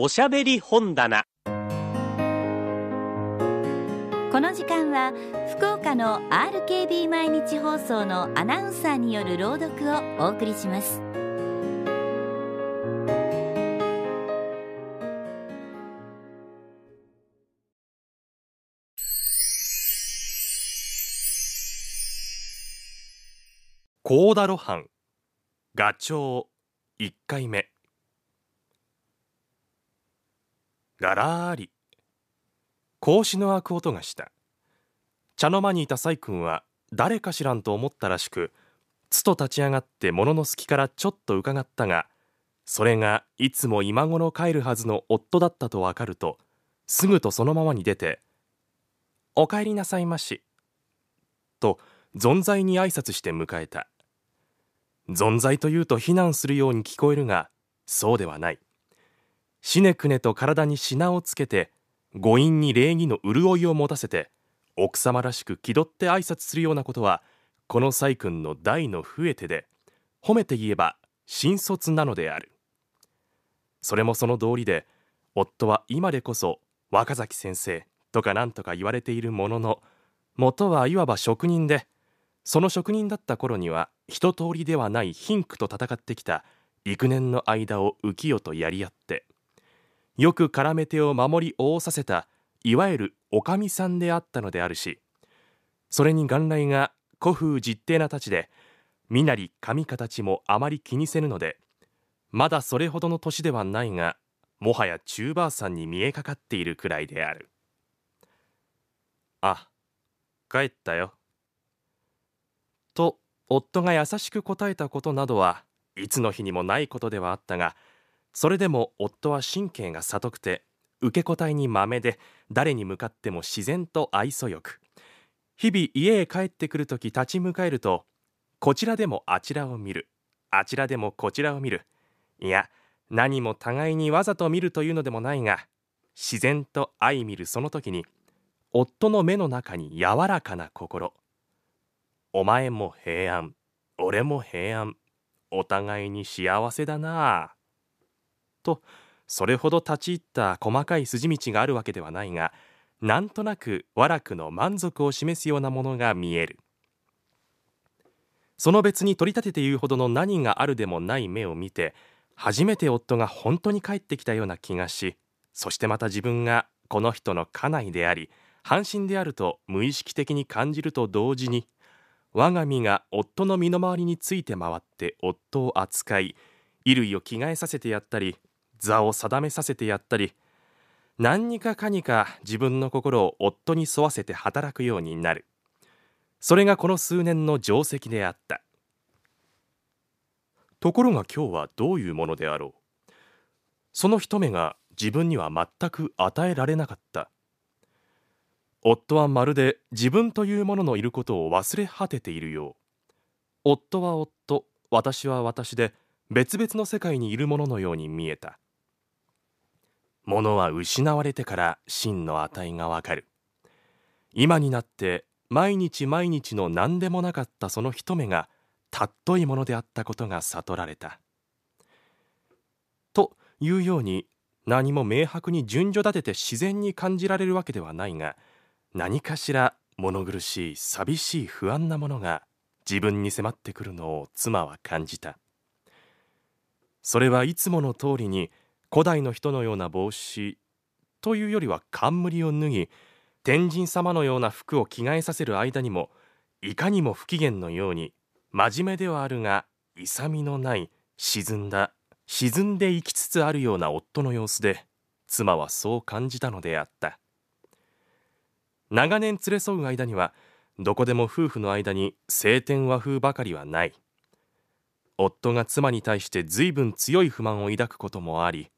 おしゃべり本棚。この時間は福岡の RKB 毎日放送のアナウンサーによる朗読をお送りします。高田露伴ガチョウ1回目がらーり格子の開く音がした。茶の間にいた細君は誰かしらんと思ったらしくつと立ち上がって物の隙からちょっと伺ったがそれがいつも今頃帰るはずの夫だったとわかるとすぐとそのままに出て「お帰りなさいまし」と存在に挨拶して迎えた。存在というと非難するように聞こえるがそうではない。しねくねと体に品をつけて誤飲に礼儀の潤いを持たせて奥様らしく気取って挨拶するようなことはこの細君の大の増えてで褒めて言えば新卒なのである。それもその道理で夫は今でこそ若崎先生とか何とか言われているものの元はいわば職人でその職人だった頃には一通りではない貧苦と戦ってきた幾年の間を浮世とやり合ってよく絡め手を守り覆させたいわゆるおかみさんであったのであるしそれに元来が古風実定な太刀で身なり髪形もあまり気にせぬのでまだそれほどの年ではないがもはや中ばあさんに見えかかっているくらいである。あ帰ったよ。と夫が優しく答えたことなどはいつの日にもないことではあったがそれでも夫は神経が聡くて受け答えにまめで誰に向かっても自然と愛想よく。日々家へ帰ってくるとき立ち向かえるとこちらでもあちらを見る。あちらでもこちらを見る。いや何も互いにわざと見るというのでもないが自然と相見るその時に夫の目の中に柔らかな心。お前も平安俺も平安お互いに幸せだなあ。とそれほど立ち入った細かい筋道があるわけではないがなんとなく和楽の満足を示すようなものが見える。その別に取り立てて言うほどの何があるでもない目を見て初めて夫が本当に帰ってきたような気がしそしてまた自分がこの人の家内であり半身であると無意識的に感じると同時に我が身が夫の身の回りについて回って夫を扱い衣類を着替えさせてやったり座を定めさせてやったり何にかかにか自分の心を夫に沿わせて働くようになる。それがこの数年の定石であった。ところが今日はどういうものであろう。その一目が自分には全く与えられなかった。夫はまるで自分というもののいることを忘れ果てているよう。夫は夫私は私で別々の世界にいるもののように見えた。物は失われてから真の値がわかる。今になって毎日毎日の何でもなかったその一目がたっといものであったことが悟られた。というように何も明白に順序立てて自然に感じられるわけではないが何かしら物苦しい寂しい不安なものが自分に迫ってくるのを妻は感じた。それはいつもの通りに古代の人のような帽子というよりは冠を脱ぎ天神様のような服を着替えさせる間にもいかにも不機嫌のように真面目ではあるが勇みのない沈んだ沈んでいきつつあるような夫の様子で妻はそう感じたのであった。長年連れ添う間にはどこでも夫婦の間に晴天和風ばかりはない。夫が妻に対して随分強い不満を抱くこともあり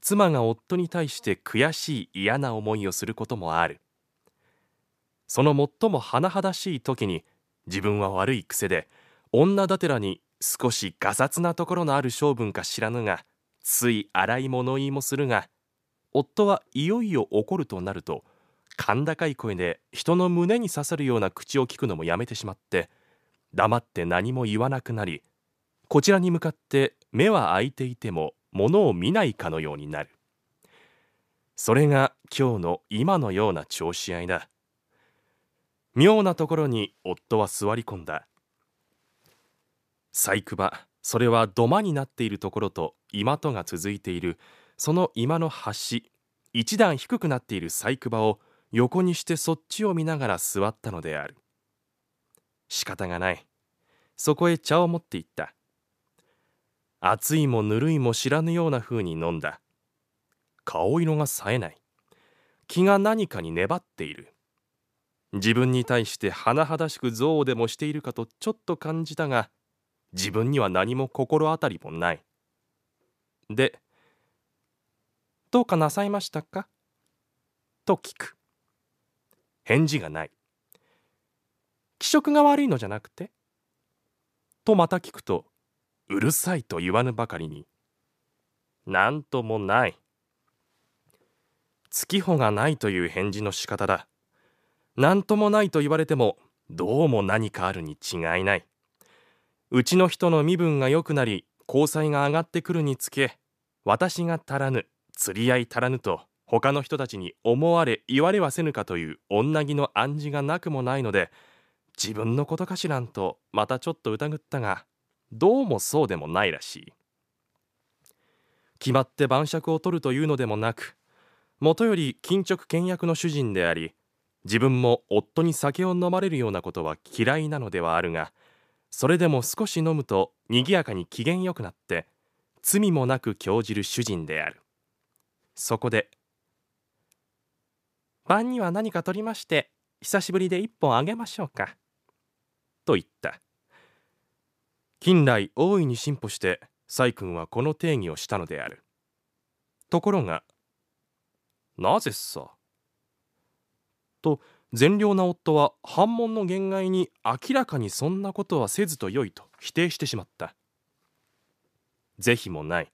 妻が夫に対して悔しい嫌な思いをすることもある。その最も甚だしい時に自分は悪い癖で女だてらに少しがさつなところのある性分か知らぬがつい荒い物言いもするが夫はいよいよ怒るとなると甲高い声で人の胸に刺さるような口を聞くのもやめてしまって黙って何も言わなくなりこちらに向かって目は開いていても物を見ないかのようになる。それが今日の今のような調子合いだ。妙なところに夫は座り込んだ。細工場それは土間になっているところと居間とが続いている。その居間の端一段低くなっている細工場を横にしてそっちを見ながら座ったのである。仕方がない。そこへ茶を持っていった。熱いもぬるいも知らぬような風に飲んだ。顔色が冴えない。気が何かに粘っている。自分に対して甚だしく憎悪でもしているかとちょっと感じたが自分には何も心当たりもない。で「どうかなさいましたか?」と聞く。返事がない気色が悪いのじゃなくて？とまた聞くとうるさいと言わぬばかりに何ともない。月穂がないという返事の仕方だ。何ともないと言われてもどうも何かあるに違いない。うちの人の身分が良くなり交際が上がってくるにつけ私が足らぬ釣り合い足らぬと他の人たちに思われ言われはせぬかという女気の暗示がなくもないので自分のことかしらんとまたちょっと疑ったがどうもそうでもないらしい。決まって晩酌を取るというのでもなくもとより緊直倹約の主人であり自分も夫に酒を飲まれるようなことは嫌いなのではあるがそれでも少し飲むとにぎやかに機嫌よくなって罪もなく興じる主人である。そこで「晩には何か取りまして久しぶりで一本あげましょうか」と言った。近来大いに進歩して細君はこの定義をしたのである。ところが「なぜさ」と善良な夫は反問の限界に明らかにそんなことはせずとよいと否定してしまった。是非もない。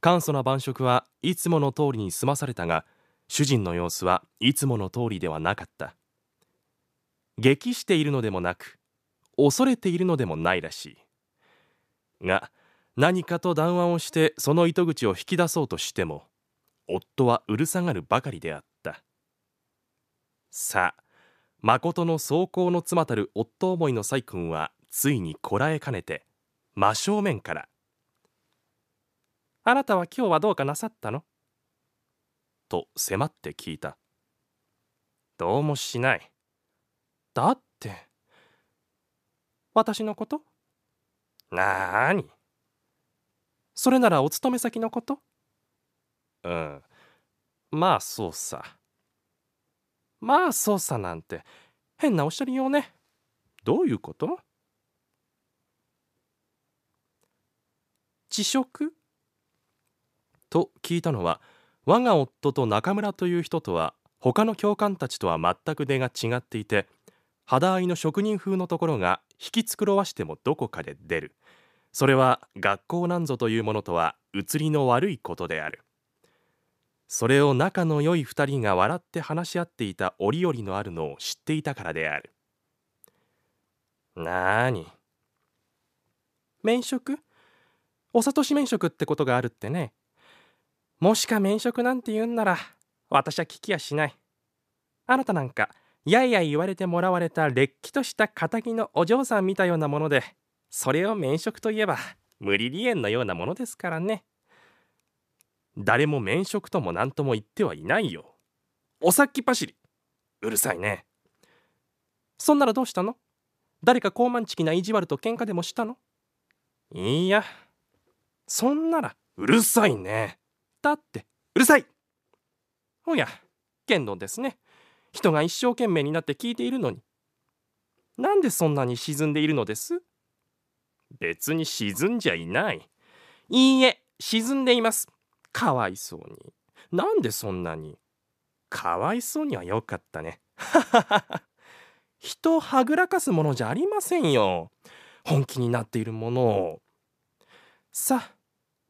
簡素な晩食はいつもの通りに済まされたが主人の様子はいつもの通りではなかった。激しているのでもなく恐れているのでもないらしい。が何かと談話をしてその糸口を引き出そうとしても夫はうるさがるばかりであった。さあ誠の走行の妻たる夫思いの細君はついにこらえかねて真正面から「あなたは今日はどうかなさったの?」と迫って聞いた「どうもしない」だって私のこと？なーに？それならお勤め先のこと？うん。まあそうさ。まあ操作なんて変なおっしゃりようね。どういうこと？遅食と聞いたのは我が夫と中村という人とは他の教官たちとは全く出が違っていて肌合いの職人風のところが引き繕わしてもどこかで出るそれは学校なんぞというものとは移りの悪いことである。それを仲の良い二人が笑って話し合っていた折々のあるのを知っていたからである。なーに？免職？お諭し免職ってことがあるってね。もしか免職なんて言うんなら私は聞きやしない。あなたなんかやいやい言われてもらわれたれっきとした仇のお嬢さん見たようなものでそれを免職といえば無理離縁のようなものですからね。誰も免職とも何とも言ってはいないよ。お先走り。うるさいね。そんならどうしたの？誰か高慢ちきな意地悪と喧嘩でもしたの？いや。そんならうるさいね。だってうるさい。おや剣道ですね。人が一生懸命になって聞いているのに。なんでそんなに沈んでいるのです？別に沈んじゃいないいいえ沈んでいますかわいそうに。なんでそんなに。かわいそうにはよかったね。人をはぐらかすものじゃありませんよ。本気になっているものを。さあ、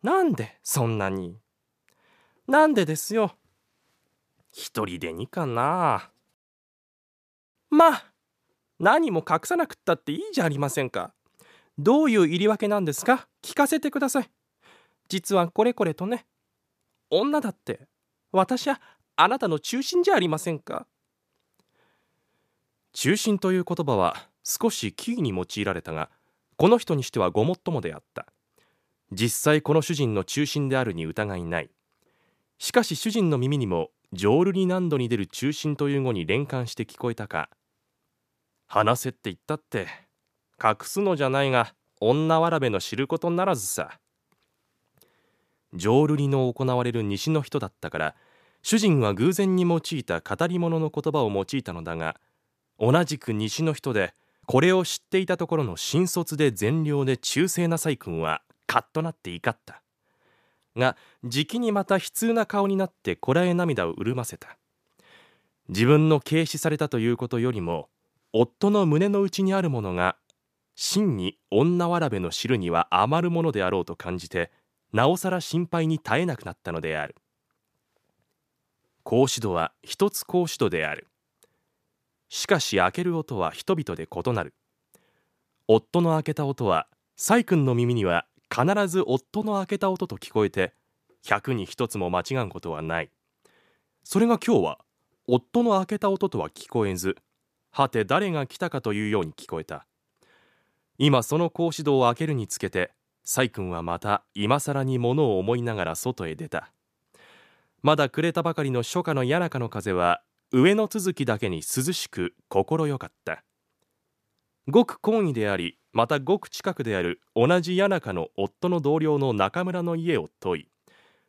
なんでそんなに。なんでですよ。一人でにかな。まあ、何も隠さなくったっていいじゃありませんか。どういう言い訳なんですか？聞かせてください。実はこれこれとね。女だって私はあなたの中心じゃありませんか？中心という言葉は少し奇異に用いられたがこの人にしてはごもっともであった。実際この主人の中心であるに疑いない。しかし主人の耳にも浄瑠璃難度に出る中心という語に連関して聞こえたか。話せって言ったって隠すのじゃないが女わらべの知ることならずさ。浄瑠璃の行われる西の人だったから主人は偶然に用いた語り物の言葉を用いたのだが同じく西の人でこれを知っていたところの新卒で善良で忠誠な細君はカッとなって怒った。がじきにまた悲痛な顔になってこらえ涙を潤ませた。自分の軽視されたということよりも夫の胸の内にあるものが真に女わらべの知るには余るものであろうと感じてなおさら心配に絶えなくなったのである。格子戸は一つ格子戸である。しかし開ける音は人々で異なる。夫の開けた音は細君の耳には必ず夫の開けた音と聞こえて百に一つも間違うことはない。それが今日は夫の開けた音とは聞こえずはて誰が来たかというように聞こえた。今その格子戸を開けるにつけて細君はまた今更に物を思いながら外へ出た。まだ暮れたばかりの初夏の谷中の風は上の続きだけに涼しく心よかった。ごく懇意でありまたごく近くである同じ谷中の夫の同僚の中村の家を問い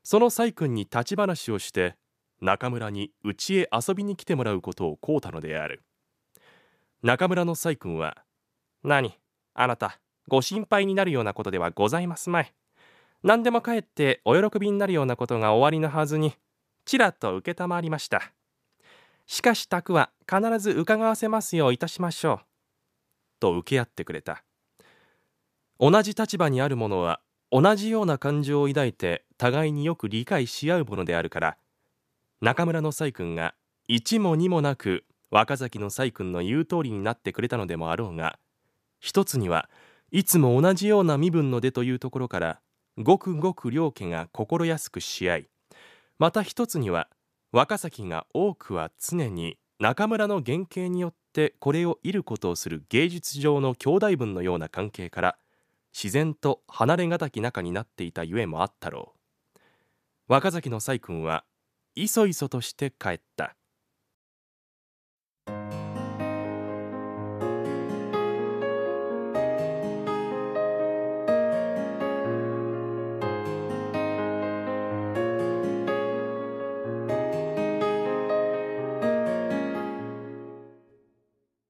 その細君に立ち話をして中村に家へ遊びに来てもらうことをこうたのである。中村の細君は「何？あなたご心配になるようなことではございますまい。何でもかえってお喜びになるようなことが終わりのはずにちらっと承りました。しかし宅は必ず伺わせますよういたしましょう。と受け合ってくれた。同じ立場にある者は同じような感情を抱いて互いによく理解し合うものであるから中村の細君が一も二もなく若崎の細君の言う通りになってくれたのでもあろうが一つにはいつも同じような身分の出というところからごくごく両家が心安くし合いまた一つには若崎が多くは常に中村の原型によってこれを得ることをする芸術上の兄弟分のような関係から自然と離れがたき仲になっていたゆえもあったろう。若崎の細君はいそいそとして帰った。